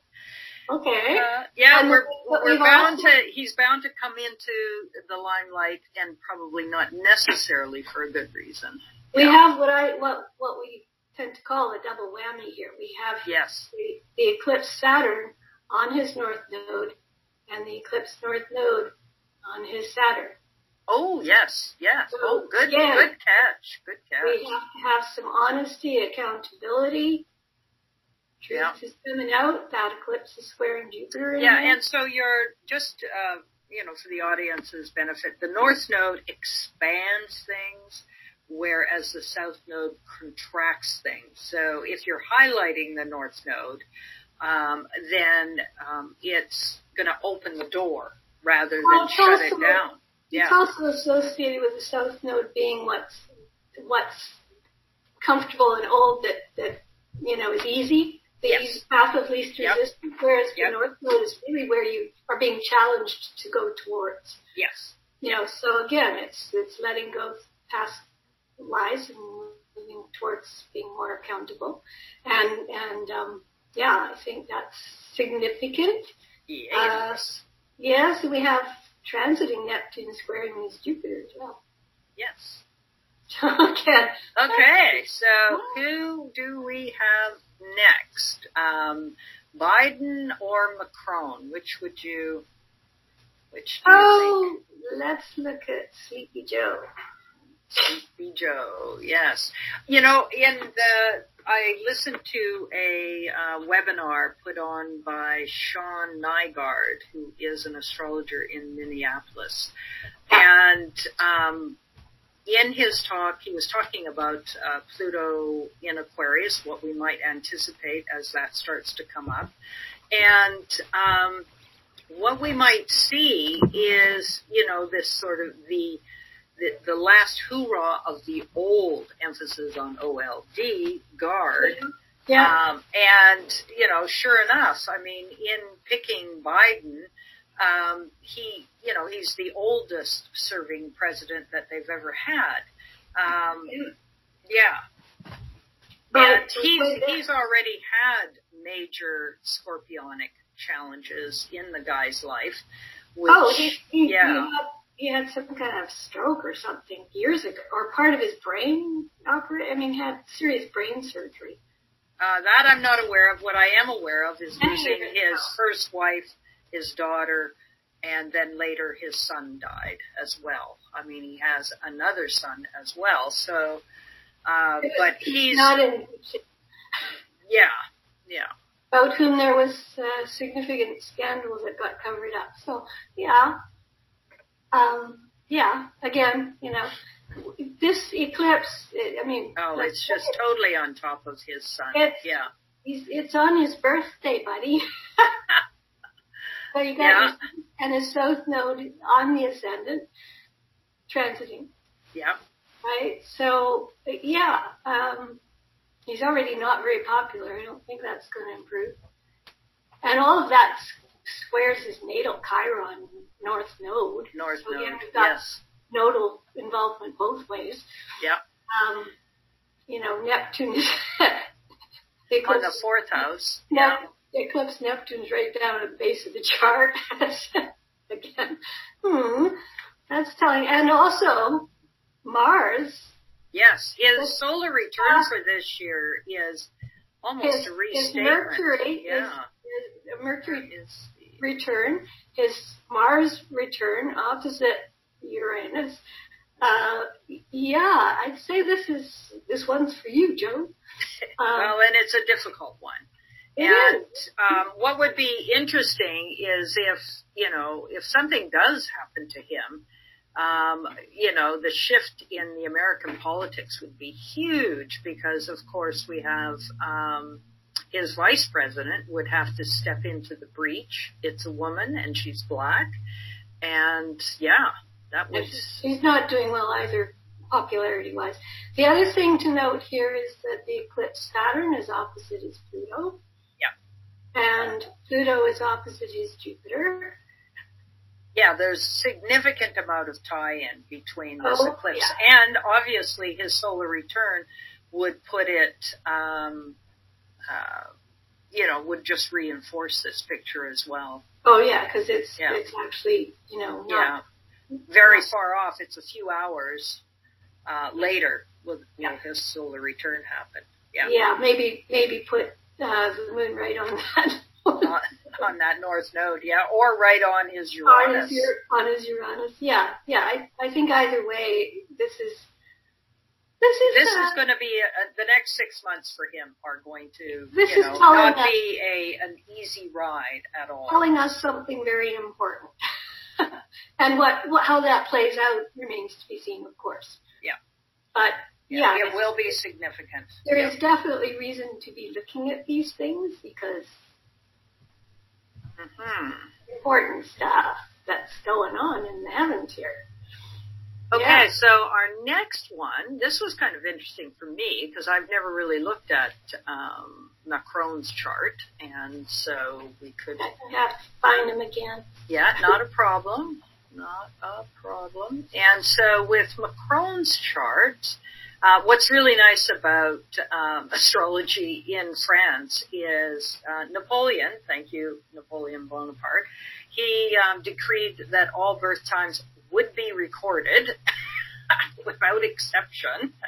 Okay. Uh, yeah, And we're we're bound to. He's bound to come into the limelight, and probably not necessarily for a good reason. We Yeah. have what I what what we tend to call a double whammy here. We have Yes. the, the eclipse Saturn on his north node and the eclipse north node on his Saturn. Oh yes, yes. So, Oh, good, yeah. good catch, good catch. We have to have some honesty, accountability. Yeah. is coming out. That eclipse is squaring Jupiter. Yeah, and so you're just, uh, you know, for the audience's benefit, the North Node expands things, whereas the South Node contracts things. So if you're highlighting the North Node, um, then um, it's going to open the door rather Well, than shut it down. It's Yeah. also associated with the south node being what's what's comfortable and old that that you know is easy. The Yes. easy path of least Yep. resistance, whereas Yep. the north node is really where you are being challenged to go towards. Yes. You know, so again, it's it's letting go of past lies and moving towards being more accountable. And and um, yeah, I think that's significant. Yes. Yes, we have transiting Neptune squaring his Jupiter as well. yes. Again, Okay, so who do we have next? Um, Biden or Macron? Which would you? Which do you oh, let's look at Sleepy Joe. Sleepy Joe. Yes. You know, in the I listened to a uh, webinar put on by Sean Nygaard, who is an astrologer in Minneapolis, and um, in his talk, he was talking about uh, Pluto in Aquarius, what we might anticipate as that starts to come up. And um, what we might see is, you know, this sort of the, the, the last hoorah of the old emphasis on OLD, guard. Yeah. Um, and, you know, sure enough, I mean, in picking Biden, um, he, you know, he's the oldest serving president that they've ever had. Um, yeah. But- And he's, he's already had major scorpionic challenges in the guy's life. Which, oh, he, he, yeah. he, had, he had some kind of stroke or something years ago, or part of his brain operate. I mean, had serious brain surgery. Uh, that I'm not aware of. What I am aware of is losing his first wife, his daughter, and then later his son died as well. I mean, he has another son as well. So, uh, but he's not in yeah, yeah, about whom there was uh, significant scandal that got covered up. So yeah, um, yeah. Again, you know, this eclipse. I mean, Oh, it's just totally on top of his son. It's- yeah, He's, it's on his birthday, buddy. so you got Yeah. and his south node on the ascendant, transiting, yeah, right? So yeah, um, he's already not very popular. I don't think that's going to improve. And all of that squares his natal Chiron north node. North So Node. we've got Yes, nodal involvement both ways. yeah, Um, you know, Neptune is on the fourth house. The eclipse Neptune's right down at the base of the chart. Again, hmm, that's telling. And also, Mars, yes. His solar return uh, for this year is almost his, a his restatement. Mercury, yeah. his, his Mercury is return, his Mars return opposite Uranus. Uh, yeah, I'd say this is this one's for you, Joe. Um, well, and it's a difficult one. It And um, what would be interesting is if you know if something does happen to him, um, you know the shift in the American politics would be huge because of course we have um, his vice president would have to step into the breach. It's a woman and she's black, and yeah, that would. He's not doing well either, popularity wise. The other thing to note here is that the eclipse Saturn is opposite his Pluto. And Pluto is opposite his Jupiter. Yeah, there's significant amount of tie-in between this Oh, eclipse, yeah. and obviously his solar return would put it, um, uh, you know, would just reinforce this picture as well. Oh yeah, because it's Yeah. it's actually you know Yeah. Very Yeah. far off. It's a few hours uh, later will, will Yeah. his solar return happen. Yeah. yeah maybe maybe put uh, the moon right on that. On, on that north node, yeah, or right on his on Uranus. his, on his Uranus. Yeah, yeah. I, I think either way, this is this is this uh, is going to be a, the next six months for him are going to, This you is know, telling not us- be a an easy ride at all. telling us something very important. and what, what how that plays out remains to be seen, of course. Yeah. But yeah, it will be significant. there Yeah. is definitely reason to be looking at these things because Mhm. important stuff that's going on in the heavens here. Okay, Yeah. so our next one, this was kind of interesting for me because I've never really looked at um, Macron's chart, and so we could, have to find them again. yeah, not a problem, not a problem. And so with Macron's chart, uh, what's really nice about um, astrology in France is uh, Napoleon, thank you, Napoleon Bonaparte, he um, decreed that all birth times would be recorded without exception.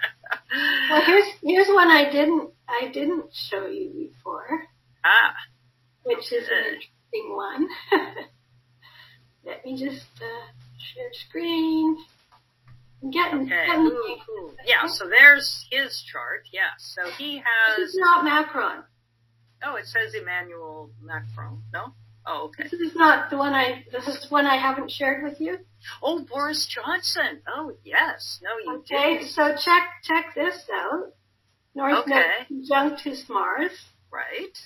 Well, here's here's one I didn't I didn't show you before, ah, which is an interesting one. Let me just uh, share screen. Okay. getting Ooh, ooh. Yeah, so there's his chart. Yeah, so he This has. is not Macron. Oh, it says Emmanuel Macron. No. Oh, okay. This is not the one I. This is one I haven't shared with you. Oh, Boris Johnson. Oh, yes. No, you Okay, did. Okay, so check check this out. North Okay. Node conjunctus Mars Right.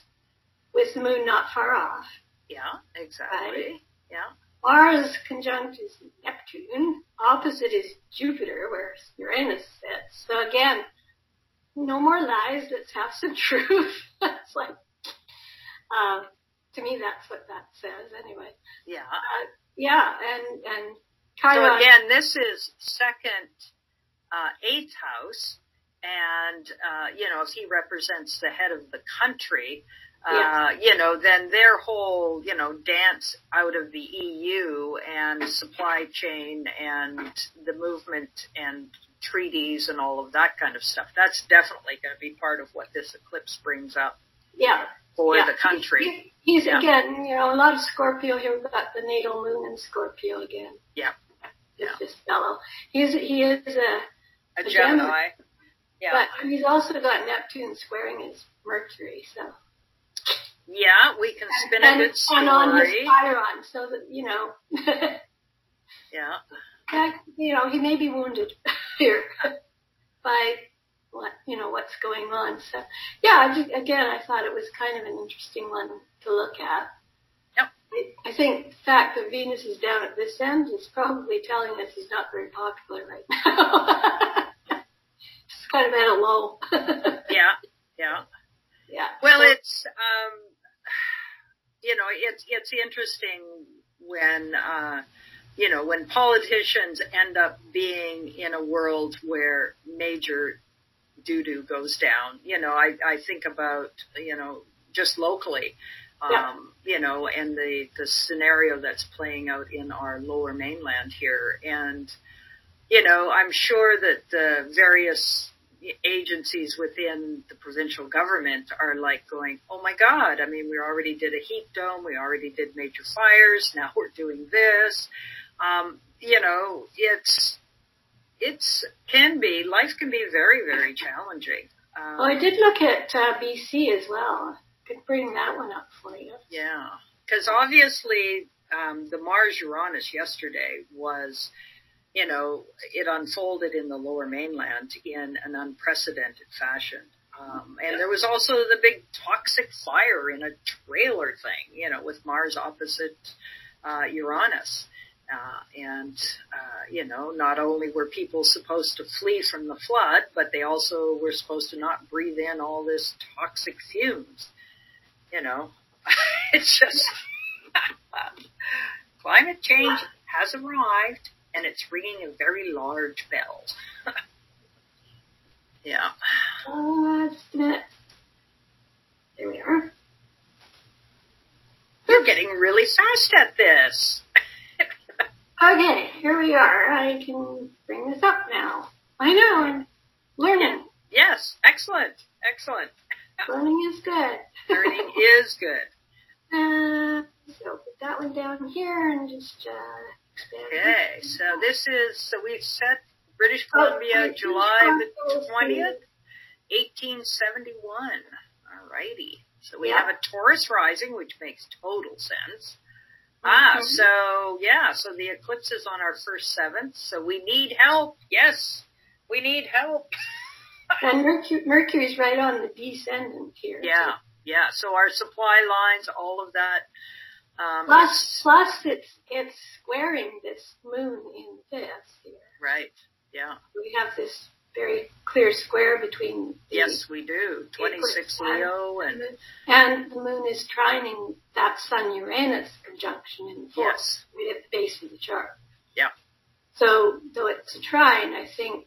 with the moon not far off. Yeah, exactly. Yeah. Mars conjunct is Neptune. Opposite is Jupiter, where Uranus sits. So again, no more lies. Let's have some truth. it's like, um, to me, that's what that says anyway. Yeah. Uh, yeah, and and So again, this is second, uh, eighth house, and uh, you know, if he represents the head of the country, uh, Yeah. you know, then their whole, you know, dance out of the EU and supply chain and the movement and treaties and all of that kind of stuff. That's definitely going to be part of what this eclipse brings up yeah, for yeah. the country. He- he's Yeah. again, you know, a lot of Scorpio here. We've got the natal moon in Scorpio again. Yeah. It's Yeah. this fellow. He's he is a, A A Gemini. Yeah. but he's also got Neptune squaring his Mercury. So yeah, we can spin and, a good story. and on his. Chiron, so that you know. Yeah. that, you know, he may be wounded here by what you know what's going on. So, yeah, I just, again, I thought it was kind of an interesting one to look at. Yep. I, I think the fact that Venus is down at this end is probably telling us he's not very popular right now. Just kind of at a low. Yeah. Yeah. yeah. Well, So- it's um, you know, it's it's interesting when uh, you know when politicians end up being in a world where major doo doo goes down. You know, I I think about you know just locally. Um, Yeah. you know, and the, the scenario that's playing out in our lower mainland here. And, you know, I'm sure that the various agencies within the provincial government are like going, oh my God, I mean, we already did a heat dome, we already did major fires, now we're doing this. Um, you know, it's, it's, can be, life can be very, very challenging. Um, Well, I did look at uh, BC as well. Could bring that one up for you. Yeah, because obviously um, the Mars Uranus yesterday was, you know, it unfolded in the Lower Mainland in an unprecedented fashion. Um, and there was also the big toxic fire in a trailer thing, you know, with Mars opposite uh, Uranus. Uh, and, uh, you know, not only were people supposed to flee from the flood, but they also were supposed to not breathe in all this toxic fumes. You know, it's just climate change has arrived and it's ringing a very large bell. yeah. Uh. There we are. You're getting really fast at this. okay, here we are. I can bring this up now. I know, I'm learning. Yes, excellent, excellent. Learning is good. Learning is good. Uh, so put that one down here and just uh. Okay, so this is, so we've set British Oh, Columbia, July the 20th, 1871. Alrighty. So we Yeah. have a Taurus rising, which makes total sense. Ah, Mhm. so yeah, so the eclipse is on our first seventh, so we need help. Yes, we need help. And Mercury, Mercury's right on the descendant here. Yeah, yeah. So our supply lines, all of that. Um, Plus, plus it's it's squaring this moon in fifth here. right. Yeah. We have this very clear square between the Yes, we do. 26 Leo and and the moon is trining that Sun Uranus conjunction in the fourth, yes. right at the base of the chart. Yeah. So though it's a trine, I think.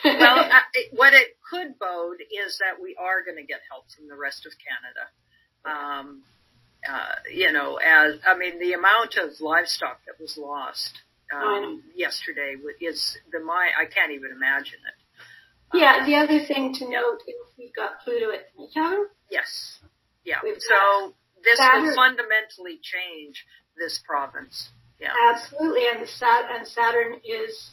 well, uh, it, what it could bode is that we are going to get help from the rest of Canada. Um, uh, you know, as I mean, the amount of livestock that was lost um, yesterday is the my I can't even imagine it. yeah. The other thing to note is we've got Pluto at midheaven. Yes, yeah. We've So this will fundamentally change this province. Yeah, Absolutely, and the Sat and Saturn is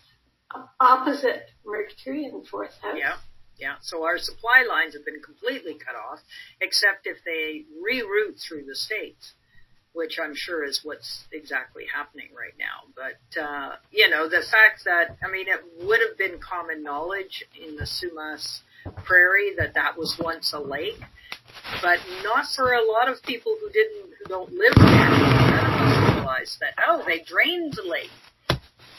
opposite Mercury in the fourth house. yeah, yeah. So our supply lines have been completely cut off, except if they reroute through the states. which I'm sure is what's exactly happening right now. But, uh, you know, the fact that, I mean, it would have been common knowledge in the Sumas Prairie that that was once a lake, but not for a lot of people who didn't, who don't live there. None realized that, oh, they drained the lake.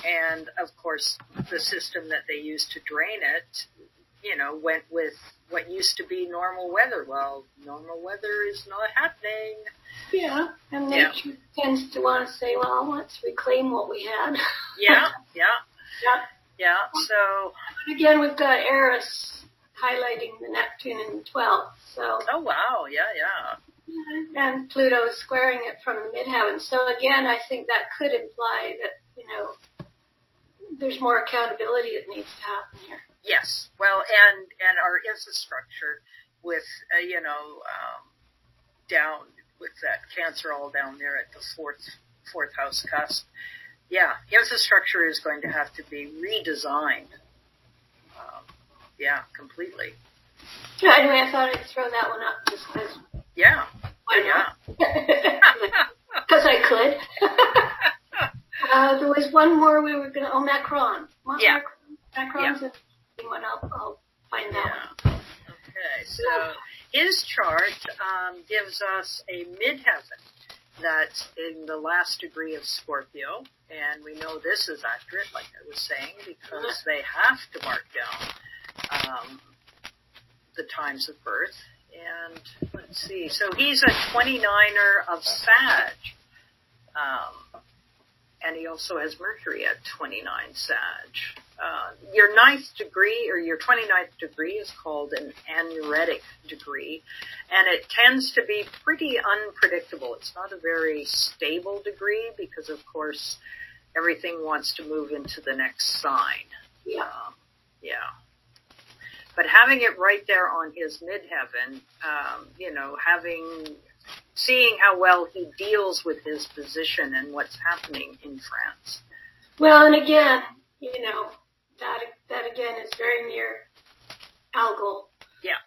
And of course, the system that they used to drain it, you know, went with what used to be normal weather. Well, normal weather is not happening. Yeah, and Yeah. nature tends to want to say, well, let's reclaim what we had. Yeah, yeah, yeah. yeah. So, Again, we've got Eris highlighting the Neptune in the 12th, so, oh wow, yeah, yeah. and Pluto is squaring it from the midheaven. So again, I think that could imply that, you know, there's more accountability that needs to happen here. Yes. Well, and and our infrastructure with uh, you know um, down with that cancer all down there at the fourth fourth house cusp. Yeah, infrastructure is going to have to be redesigned. Um, yeah, completely. Anyway, I thought I'd throw that one up just because Yeah, why yeah. not? Because I could. uh, there was one more we were going to, oh, Macron. Ma- Yeah. Macron. Macron's a interesting one. I'll, I'll find that Yeah. one. Okay, so his chart um, gives us a midheaven that's in the last degree of Scorpio, and we know this is accurate, like I was saying, because they have to mark down um, the times of birth. And let's see, so he's a 29er of Sag. Um, and he also has Mercury at 29 Sag. Uh, your ninth degree or your 29th degree is called an anaretic degree, and it tends to be pretty unpredictable. It's not a very stable degree because, of course, everything wants to move into the next sign. Yeah. Um, yeah. But having it right there on his midheaven, um, you know, having seeing how well he deals with his position and what's happening in France. Well, and again, you know, that that again is very near Algol. Yeah.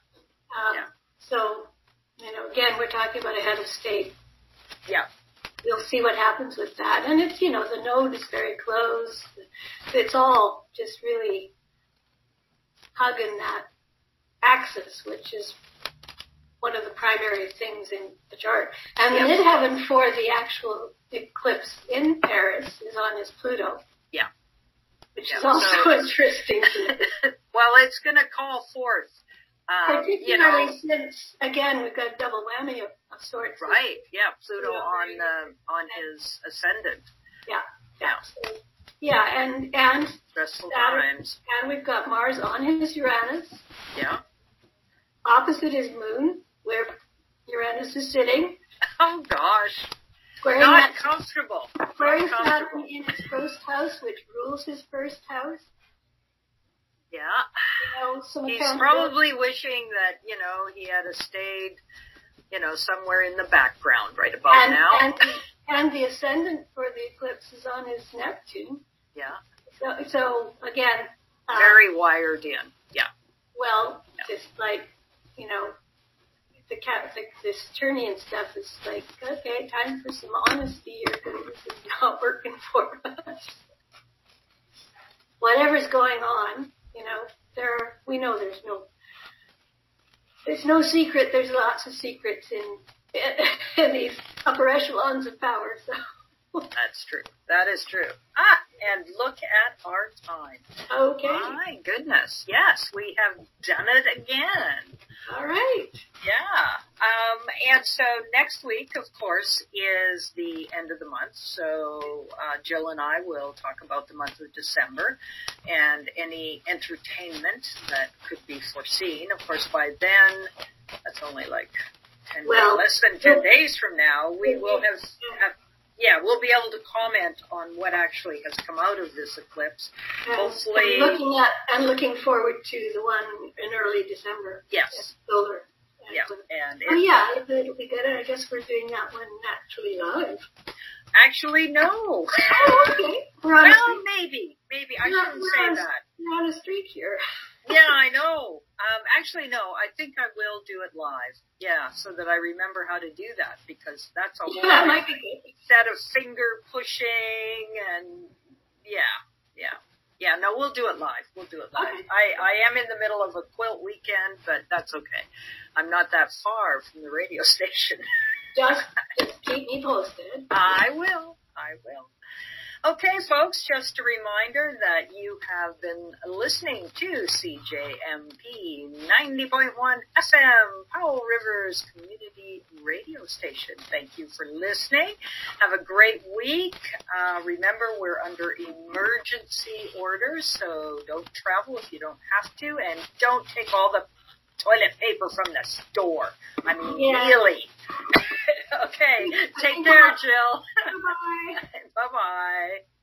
Um, Yeah. So, you know, again, we're talking about a head of state. Yeah. We'll see what happens with that. And it's, you know, the node is very close. It's all just really hugging that axis, which is one of the primary things in the chart. And the Yeah. midheaven for the actual eclipse in Paris is on his Pluto. Yeah. Yeah, is also so- interesting well, it's going to call forth, um, you Particularly know, since, again, we've got a double whammy of, of sorts. right? Yeah, Pluto Yeah. on the on his ascendant. Yeah. Yeah, yeah, and, and, stressful Saturn. times. and we've got Mars on his Uranus, Yeah. opposite his moon, where Uranus is sitting. Oh gosh. Squaring Not that, comfortable. Not Saturn comfortable. in his first house, which rules his first house. Yeah. You know, He's probably wishing that, you know, he had a stayed, you know, somewhere in the background right about and, now. and, and the ascendant for the eclipse is on his Neptune. yeah. So, so again, uh, Very wired in. Yeah. well, just like, you know, the cat, the, this Saturnian stuff is like, okay, time for some honesty here because this is not working for us. Whatever's going on, you know, there, we know there's no, there's no secret. There's lots of secrets in, in these upper echelons of power. So, That's true. That is true. Ah, and look at our time. okay, My goodness. Yes, we have done it again. all right. Yeah. Um, and so next week, of course, is the end of the month. So uh, Jill and I will talk about the month of December and any entertainment that could be foreseen. Of course, by then, that's only like 10 Well, less than 10 days from now, we will have, have yeah, we'll be able to comment on what actually has come out of this eclipse. And Hopefully- I'm looking at, I'm looking forward to the one in early December. Yes. Solar. Yeah. Uh, and Oh yeah, it'll, it'll be good. I guess we're doing that one actually live. actually, no. Oh, okay. We're on, Well, maybe, maybe. I Yeah, shouldn't say on- that. we're on a streak here. Yeah, I know. Um, actually, no. I think I will do it live. Yeah, so that I remember how to do that because that's a whole that be good. set of finger pushing and yeah, yeah, yeah. No, we'll do it live. We'll do it live. Okay. I I am in the middle of a quilt weekend, but that's okay. I'm not that far from the radio station. Just, just keep me posted. I will. I will. Okay, folks, just a reminder that you have been listening to CJMP 90.1 FM, Powell Rivers Community Radio Station. Thank you for listening. Have a great week. Uh, remember, we're under emergency orders, so don't travel if you don't have to, and don't take all the toilet paper from the store. I mean, Yeah. really. okay, take care, Jill. Bye. Bye bye.